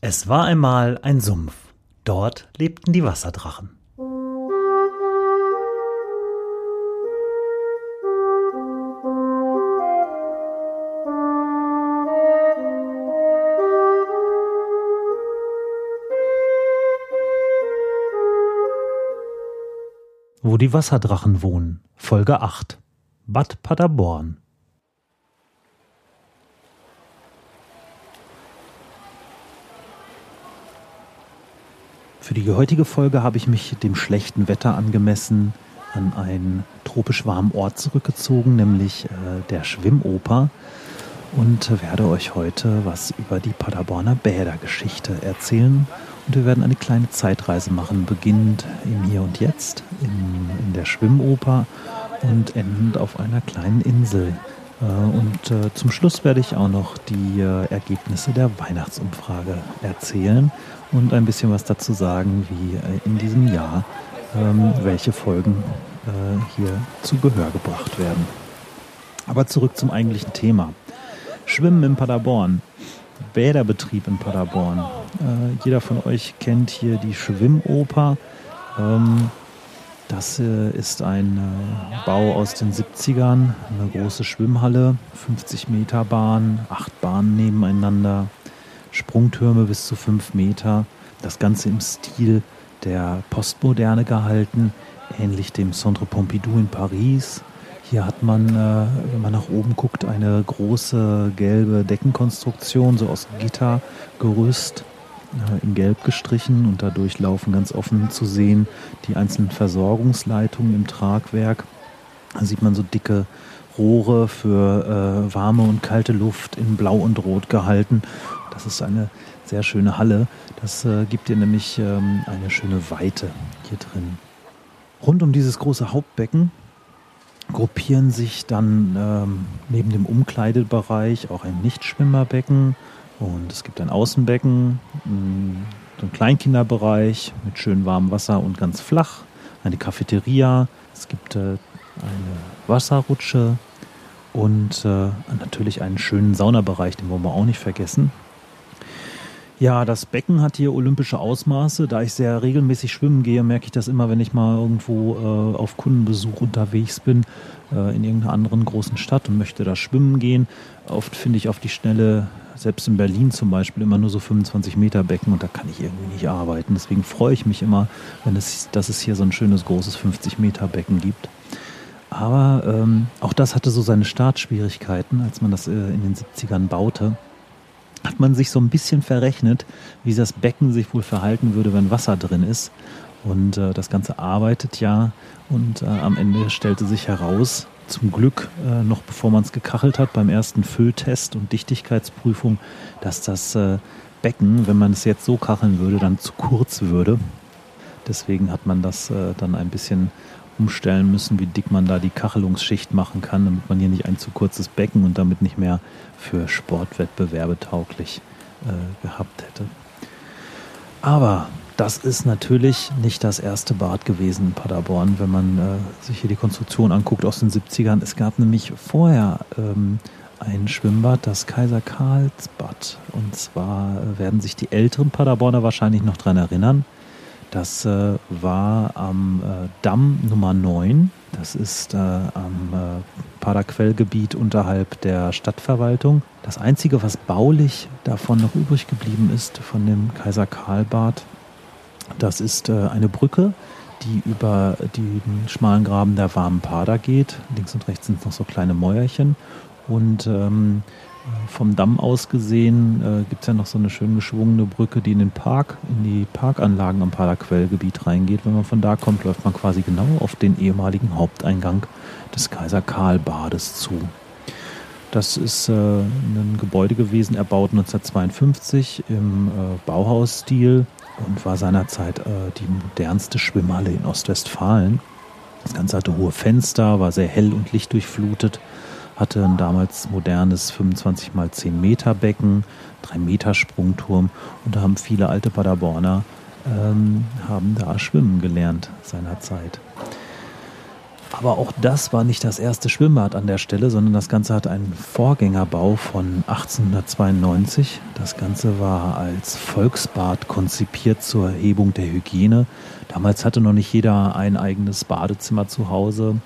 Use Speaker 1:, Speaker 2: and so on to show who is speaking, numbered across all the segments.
Speaker 1: Es war einmal ein Sumpf. Dort lebten die Wasserdrachen. Wo die Wasserdrachen wohnen. Folge 8. Bad Paderborn. Für die heutige Folge habe ich mich dem schlechten Wetter angemessen an einen tropisch warmen Ort zurückgezogen, nämlich äh, der Schwimmoper und werde euch heute was über die Paderborner Bädergeschichte erzählen. Und wir werden eine kleine Zeitreise machen, beginnend im Hier und Jetzt, in, in der Schwimmoper und endend auf einer kleinen Insel. Äh, und äh, zum Schluss werde ich auch noch die äh, Ergebnisse der Weihnachtsumfrage erzählen und ein bisschen was dazu sagen, wie in diesem Jahr ähm, welche Folgen hier zu Gehör gebracht werden. Aber zurück zum eigentlichen Thema. Schwimmen in Paderborn. Bäderbetrieb in Paderborn. jeder von euch kennt hier die Schwimmoper. Ähm, das äh, ist ein äh, Bau aus den 70ern, eine große Schwimmhalle, 50 Meter Bahn, acht Bahnen nebeneinander, Sprungtürme bis zu fünf Meter. Das Ganze im Stil der Postmoderne gehalten, ähnlich dem Centre Pompidou in Paris. Hier hat man, äh, wenn man nach oben guckt, eine große gelbe Deckenkonstruktion, so aus Gittergerüst in Gelb gestrichen und dadurch laufen ganz offen zu sehen die einzelnen Versorgungsleitungen im Tragwerk. Da sieht man so dicke Rohre für äh, warme und kalte Luft in Blau und Rot gehalten. Das ist eine sehr schöne Halle. Das äh, gibt dir nämlich ähm, eine schöne Weite hier drin. Rund um dieses große Hauptbecken gruppieren sich dann ähm, neben dem Umkleidebereich auch ein Nichtschwimmerbecken und es gibt ein Außenbecken, einen Kleinkinderbereich mit schön warmem Wasser und ganz flach, eine Cafeteria, es gibt äh, eine Wasserrutsche und äh, natürlich einen schönen Saunabereich, den wollen wir auch nicht vergessen. Ja, das Becken hat hier olympische Ausmaße. Da ich sehr regelmäßig schwimmen gehe, merke ich das immer, wenn ich mal irgendwo äh, auf Kundenbesuch unterwegs bin, äh, in irgendeiner anderen großen Stadt und möchte da schwimmen gehen. Oft finde ich auf die Schnelle selbst in Berlin zum Beispiel immer nur so 25 Meter Becken und da kann ich irgendwie nicht arbeiten. Deswegen freue ich mich immer, wenn es, dass es hier so ein schönes großes 50 Meter Becken gibt. Aber ähm, auch das hatte so seine Startschwierigkeiten, als man das äh, in den 70ern baute. Hat man sich so ein bisschen verrechnet, wie das Becken sich wohl verhalten würde, wenn Wasser drin ist. Und äh, das Ganze arbeitet ja. Und äh, am Ende stellte sich heraus, zum Glück äh, noch bevor man es gekachelt hat, beim ersten Fülltest und Dichtigkeitsprüfung, dass das äh, Becken, wenn man es jetzt so kacheln würde, dann zu kurz würde. Deswegen hat man das äh, dann ein bisschen umstellen müssen, wie dick man da die Kachelungsschicht machen kann, damit man hier nicht ein zu kurzes Becken und damit nicht mehr für Sportwettbewerbe tauglich äh, gehabt hätte. Aber das ist natürlich nicht das erste Bad gewesen in Paderborn, wenn man äh, sich hier die Konstruktion anguckt aus den 70ern. Es gab nämlich vorher ähm, ein Schwimmbad, das Kaiser Karlsbad. Und zwar äh, werden sich die älteren Paderborner wahrscheinlich noch daran erinnern. Das äh, war am äh, Damm Nummer 9. Das ist äh, am äh, Paderquellgebiet unterhalb der Stadtverwaltung. Das Einzige, was baulich davon noch übrig geblieben ist, von dem Kaiser Karlbad, das ist äh, eine Brücke, die über den schmalen Graben der warmen Pader geht. Links und rechts sind noch so kleine Mäuerchen. Und ähm, vom Damm aus gesehen äh, gibt es ja noch so eine schön geschwungene Brücke, die in den Park, in die Parkanlagen am Paderquellgebiet reingeht. Wenn man von da kommt, läuft man quasi genau auf den ehemaligen Haupteingang des Kaiser Karl Bades zu. Das ist äh, ein Gebäude gewesen, erbaut 1952 im äh, Bauhausstil und war seinerzeit äh, die modernste Schwimmhalle in Ostwestfalen. Das Ganze hatte hohe Fenster, war sehr hell und lichtdurchflutet, hatte ein damals modernes 25 mal 10 Meter Becken, 3 Meter Sprungturm und da haben viele alte Paderborner ähm, haben da schwimmen gelernt seinerzeit. Aber auch das war nicht das erste Schwimmbad an der Stelle, sondern das Ganze hat einen Vorgängerbau von 1892. Das Ganze war als Volksbad konzipiert zur Erhebung der Hygiene. Damals hatte noch nicht jeder ein eigenes Badezimmer zu Hause.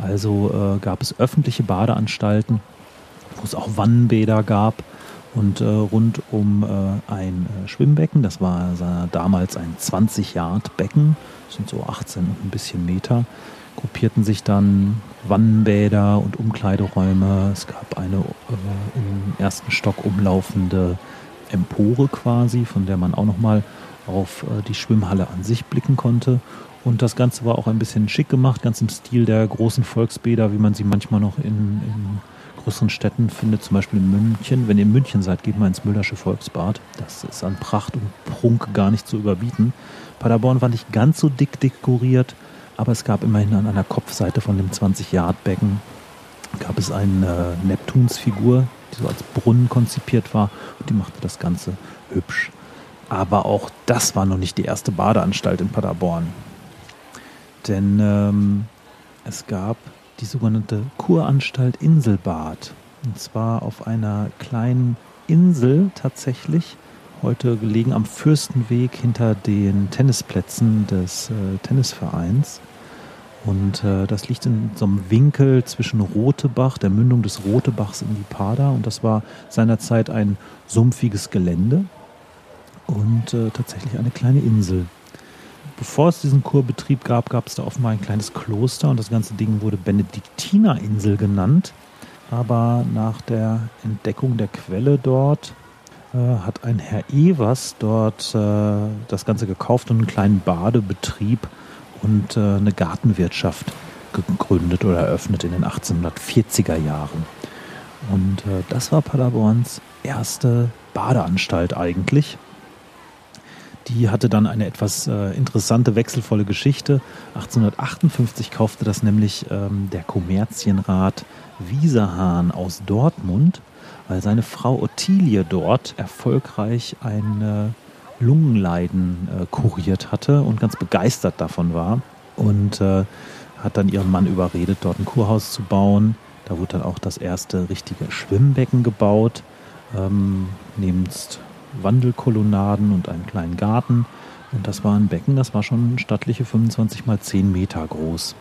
Speaker 1: Also äh, gab es öffentliche Badeanstalten, wo es auch Wannenbäder gab und äh, rund um äh, ein äh, Schwimmbecken. Das war damals ein 20 Yard Becken, das sind so 18 und ein bisschen Meter gruppierten sich dann Wannenbäder und Umkleideräume. Es gab eine äh, im ersten Stock umlaufende Empore quasi, von der man auch nochmal auf äh, die Schwimmhalle an sich blicken konnte. Und das Ganze war auch ein bisschen schick gemacht, ganz im Stil der großen Volksbäder, wie man sie manchmal noch in, in größeren Städten findet, zum Beispiel in München. Wenn ihr in München seid, geht mal ins Müllersche Volksbad. Das ist an Pracht und Prunk gar nicht zu überbieten. Paderborn war nicht ganz so dick dekoriert, aber es gab immerhin an einer Kopfseite von dem 20-Yard-Becken gab es eine äh, Neptunsfigur, die so als Brunnen konzipiert war und die machte das Ganze hübsch. Aber auch das war noch nicht die erste Badeanstalt in Paderborn. Denn ähm, es gab die sogenannte Kuranstalt Inselbad. Und zwar auf einer kleinen Insel tatsächlich, heute gelegen am Fürstenweg hinter den Tennisplätzen des äh, Tennisvereins. Und äh, das liegt in so einem Winkel zwischen Rotebach, der Mündung des Rotebachs in die Pada. Und das war seinerzeit ein sumpfiges Gelände und äh, tatsächlich eine kleine Insel. Bevor es diesen Kurbetrieb gab, gab es da offenbar ein kleines Kloster und das ganze Ding wurde Benediktinerinsel genannt. Aber nach der Entdeckung der Quelle dort äh, hat ein Herr Evers dort äh, das Ganze gekauft und einen kleinen Badebetrieb und äh, eine Gartenwirtschaft gegründet oder eröffnet in den 1840er Jahren. Und äh, das war Paderborns erste Badeanstalt eigentlich. Die hatte dann eine etwas äh, interessante, wechselvolle Geschichte. 1858 kaufte das nämlich ähm, der Kommerzienrat Wieserhahn aus Dortmund, weil seine Frau Ottilie dort erfolgreich ein Lungenleiden äh, kuriert hatte und ganz begeistert davon war und äh, hat dann ihren Mann überredet, dort ein Kurhaus zu bauen. Da wurde dann auch das erste richtige Schwimmbecken gebaut, ähm, nebst Wandelkolonnaden und einem kleinen Garten. Und das war ein Becken, das war schon stattliche 25 mal 10 Meter groß.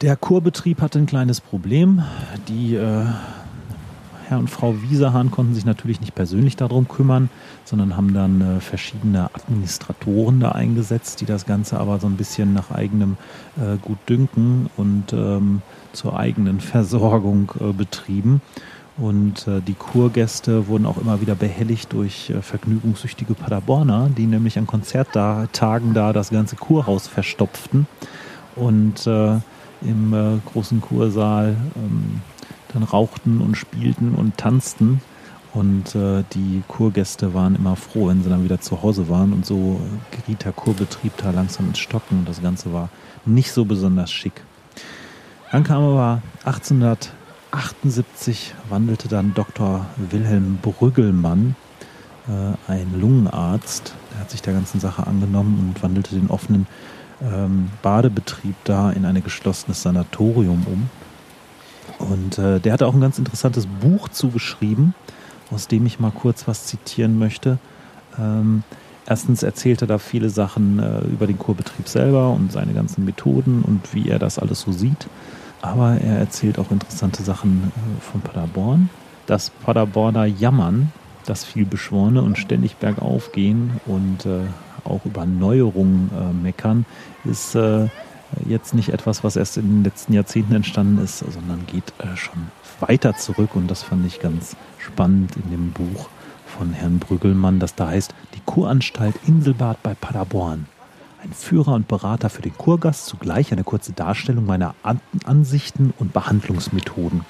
Speaker 1: Der Kurbetrieb hatte ein kleines Problem. Die äh, Herr und Frau Wieserhahn konnten sich natürlich nicht persönlich darum kümmern, sondern haben dann äh, verschiedene Administratoren da eingesetzt, die das Ganze aber so ein bisschen nach eigenem äh, Gutdünken und ähm, zur eigenen Versorgung äh, betrieben. Und äh, die Kurgäste wurden auch immer wieder behelligt durch äh, vergnügungssüchtige Paderborner, die nämlich an Konzerttagen da das ganze Kurhaus verstopften und äh, im großen Kursaal ähm, dann rauchten und spielten und tanzten. Und äh, die Kurgäste waren immer froh, wenn sie dann wieder zu Hause waren. Und so geriet der Kurbetrieb da langsam ins Stocken. Und das Ganze war nicht so besonders schick. Dann kam aber 1878, wandelte dann Dr. Wilhelm Brüggelmann, äh, ein Lungenarzt, der hat sich der ganzen Sache angenommen und wandelte den offenen ähm, Badebetrieb da in ein geschlossenes Sanatorium um. Und äh, der hat auch ein ganz interessantes Buch zugeschrieben, aus dem ich mal kurz was zitieren möchte. Ähm, erstens erzählt er da viele Sachen äh, über den Kurbetrieb selber und seine ganzen Methoden und wie er das alles so sieht. Aber er erzählt auch interessante Sachen äh, von Paderborn. Das Paderborner Jammern, das viel beschworene und ständig bergauf gehen und äh, auch über Neuerungen äh, meckern, ist jetzt nicht etwas, was erst in den letzten Jahrzehnten entstanden ist, sondern geht schon weiter zurück. Und das fand ich ganz spannend in dem Buch von Herrn Brüggelmann, das da heißt Die Kuranstalt Inselbad bei Paderborn. Ein Führer und Berater für den Kurgast, zugleich eine kurze Darstellung meiner An Ansichten und Behandlungsmethoden.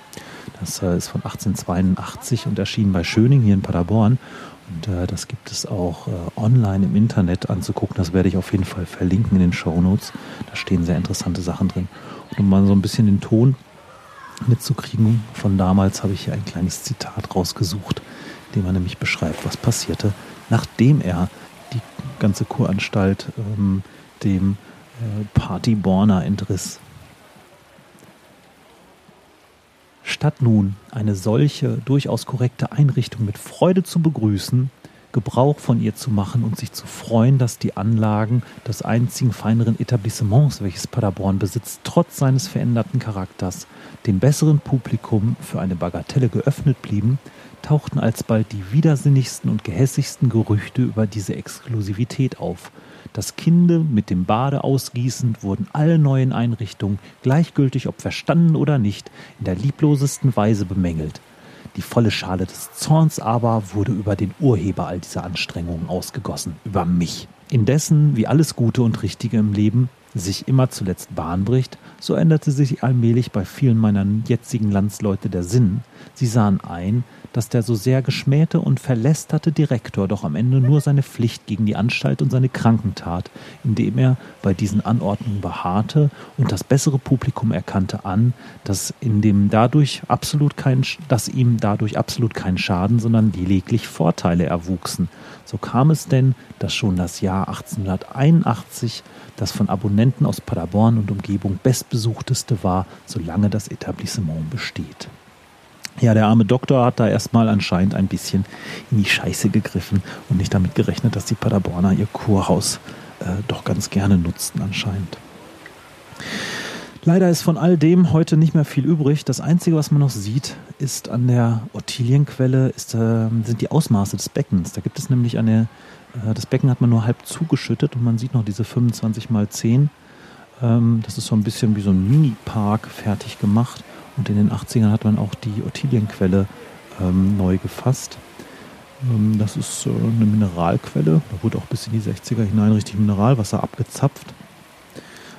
Speaker 1: Das äh, ist von 1882 und erschien bei Schöning hier in Paderborn. Und äh, das gibt es auch äh, online im Internet anzugucken. Das werde ich auf jeden Fall verlinken in den Show Notes. Da stehen sehr interessante Sachen drin. Und um mal so ein bisschen den Ton mitzukriegen, von damals habe ich hier ein kleines Zitat rausgesucht, dem er nämlich beschreibt, was passierte, nachdem er die ganze Kuranstalt ähm, dem äh, Partyborner Entriss. Statt nun eine solche durchaus korrekte Einrichtung mit Freude zu begrüßen, Gebrauch von ihr zu machen und sich zu freuen, dass die Anlagen des einzigen feineren Etablissements, welches Paderborn besitzt, trotz seines veränderten Charakters, dem besseren Publikum für eine Bagatelle geöffnet blieben, tauchten alsbald die widersinnigsten und gehässigsten Gerüchte über diese Exklusivität auf. Das Kinde mit dem Bade ausgießend wurden alle neuen Einrichtungen, gleichgültig ob verstanden oder nicht, in der lieblosesten Weise bemängelt. Die volle Schale des Zorns aber wurde über den Urheber all dieser Anstrengungen ausgegossen, über mich. Indessen, wie alles Gute und Richtige im Leben sich immer zuletzt Bahn bricht, so änderte sich allmählich bei vielen meiner jetzigen Landsleute der Sinn. Sie sahen ein, dass der so sehr geschmähte und verlästerte Direktor doch am Ende nur seine Pflicht gegen die Anstalt und seine Kranken tat, indem er bei diesen Anordnungen beharrte und das bessere Publikum erkannte an, dass in dem dadurch absolut kein, dass ihm dadurch absolut kein Schaden, sondern lediglich Vorteile erwuchsen. So kam es denn, dass schon das Jahr 1881 das von Abonnenten aus Paderborn und Umgebung bestbesuchteste war, solange das Etablissement besteht. Ja, der arme Doktor hat da erstmal anscheinend ein bisschen in die Scheiße gegriffen und nicht damit gerechnet, dass die Paderborner ihr Kurhaus äh, doch ganz gerne nutzten anscheinend. Leider ist von all dem heute nicht mehr viel übrig. Das Einzige, was man noch sieht, ist an der Ottilienquelle, ist, äh, sind die Ausmaße des Beckens. Da gibt es nämlich eine, äh, das Becken hat man nur halb zugeschüttet und man sieht noch diese 25 mal 10. Ähm, das ist so ein bisschen wie so ein Mini-Park fertig gemacht. Und in den 80ern hat man auch die Ottilienquelle ähm, neu gefasst. Ähm, das ist äh, eine Mineralquelle. Da wurde auch bis in die 60er hinein richtig Mineralwasser abgezapft.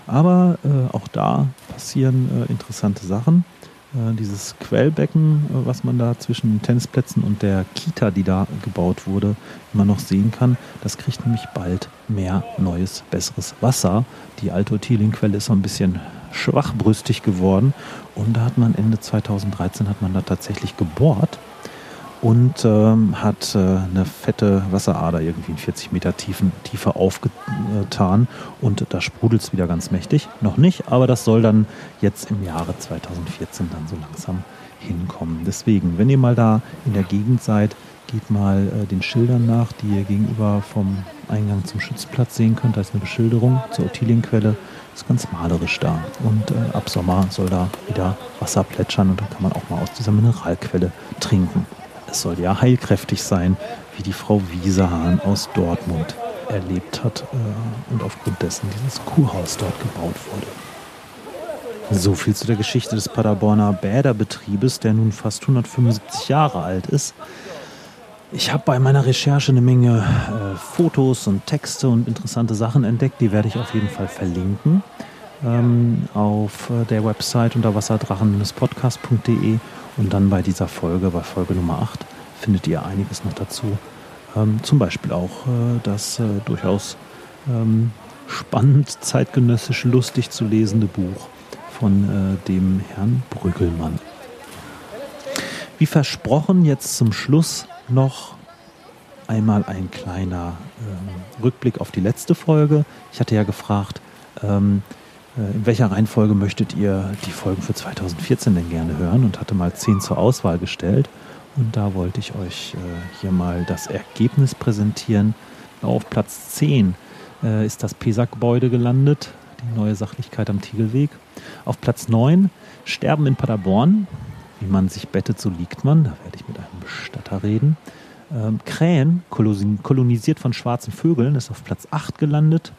Speaker 1: Aber äh, auch da passieren äh, interessante Sachen. Äh, dieses Quellbecken, äh, was man da zwischen den Tennisplätzen und der Kita, die da gebaut wurde, immer noch sehen kann, das kriegt nämlich bald mehr neues, besseres Wasser. Die alte Ottilienquelle ist so ein bisschen schwachbrüstig geworden. Und da hat man Ende 2013 hat man da tatsächlich gebohrt und ähm, hat äh, eine fette Wasserader irgendwie in 40 Meter Tiefen, Tiefe aufgetan und da sprudelt es wieder ganz mächtig. Noch nicht, aber das soll dann jetzt im Jahre 2014 dann so langsam hinkommen. Deswegen, wenn ihr mal da in der Gegend seid, geht mal äh, den Schildern nach, die ihr gegenüber vom Eingang zum Schützplatz sehen könnt. Da ist eine Beschilderung zur Ottilienquelle. Ist ganz malerisch da. Und äh, ab Sommer soll da wieder Wasser plätschern und dann kann man auch mal aus dieser Mineralquelle trinken. Es soll ja heilkräftig sein, wie die Frau Wiesehahn aus Dortmund erlebt hat äh, und aufgrund dessen dieses Kurhaus dort gebaut wurde. So viel zu der Geschichte des Paderborner Bäderbetriebes, der nun fast 175 Jahre alt ist. Ich habe bei meiner Recherche eine Menge äh, Fotos und Texte und interessante Sachen entdeckt. Die werde ich auf jeden Fall verlinken ähm, auf äh, der Website unter wasserdrachen-podcast.de und dann bei dieser Folge, bei Folge Nummer 8, findet ihr einiges noch dazu. Ähm, zum Beispiel auch äh, das äh, durchaus ähm, spannend, zeitgenössisch, lustig zu lesende Buch von äh, dem Herrn Brüggelmann. Wie versprochen, jetzt zum Schluss noch einmal ein kleiner ähm, Rückblick auf die letzte Folge. Ich hatte ja gefragt, ähm, äh, in welcher Reihenfolge möchtet ihr die Folgen für 2014 denn gerne hören und hatte mal zehn zur Auswahl gestellt. Und da wollte ich euch äh, hier mal das Ergebnis präsentieren. Auf Platz 10 äh, ist das PESA-Gebäude gelandet, die neue Sachlichkeit am Tiegelweg. Auf Platz 9 Sterben in Paderborn, wie man sich bettet, so liegt man. Da werde ich mit einem Bestatter reden. Ähm, Krähen, kolonisiert von schwarzen Vögeln, ist auf Platz 8 gelandet.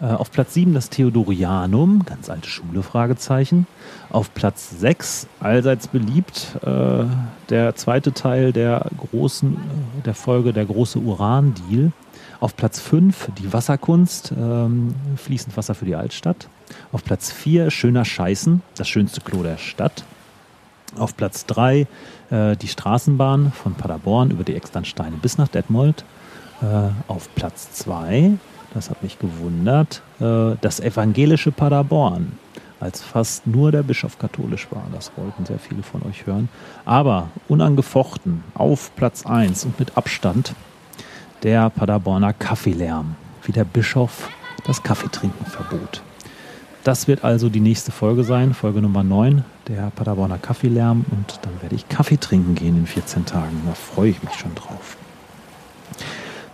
Speaker 1: Äh, auf Platz 7 das Theodorianum, ganz alte Schule, Fragezeichen. Auf Platz 6, allseits beliebt, äh, der zweite Teil der großen, äh, der Folge Der große Uran-Deal. Auf Platz 5 die Wasserkunst, ähm, fließend Wasser für die Altstadt. Auf Platz 4 Schöner Scheißen, das schönste Klo der Stadt. Auf Platz 3 äh, die Straßenbahn von Paderborn über die Externsteine bis nach Detmold. Äh, auf Platz 2, das hat mich gewundert, äh, das evangelische Paderborn. Als fast nur der Bischof katholisch war. Das wollten sehr viele von euch hören. Aber unangefochten auf Platz 1 und mit Abstand der Paderborner Kaffeelärm, wie der Bischof das Kaffeetrinken verbot. Das wird also die nächste Folge sein, Folge Nummer 9, der Paderborner Kaffeelärm. Und dann werde ich Kaffee trinken gehen in 14 Tagen. Da freue ich mich schon drauf.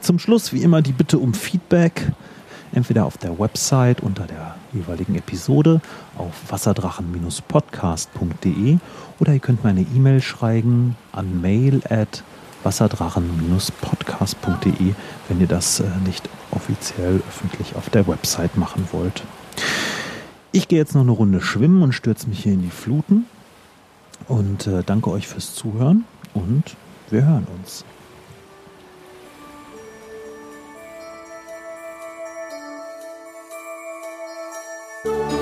Speaker 1: Zum Schluss wie immer die Bitte um Feedback. Entweder auf der Website unter der jeweiligen Episode auf wasserdrachen-podcast.de oder ihr könnt mir eine E-Mail schreiben an mail at wasserdrachen-podcast.de, wenn ihr das äh, nicht offiziell öffentlich auf der Website machen wollt. Ich gehe jetzt noch eine Runde schwimmen und stürze mich hier in die Fluten. Und äh, danke euch fürs Zuhören und wir hören uns. Musik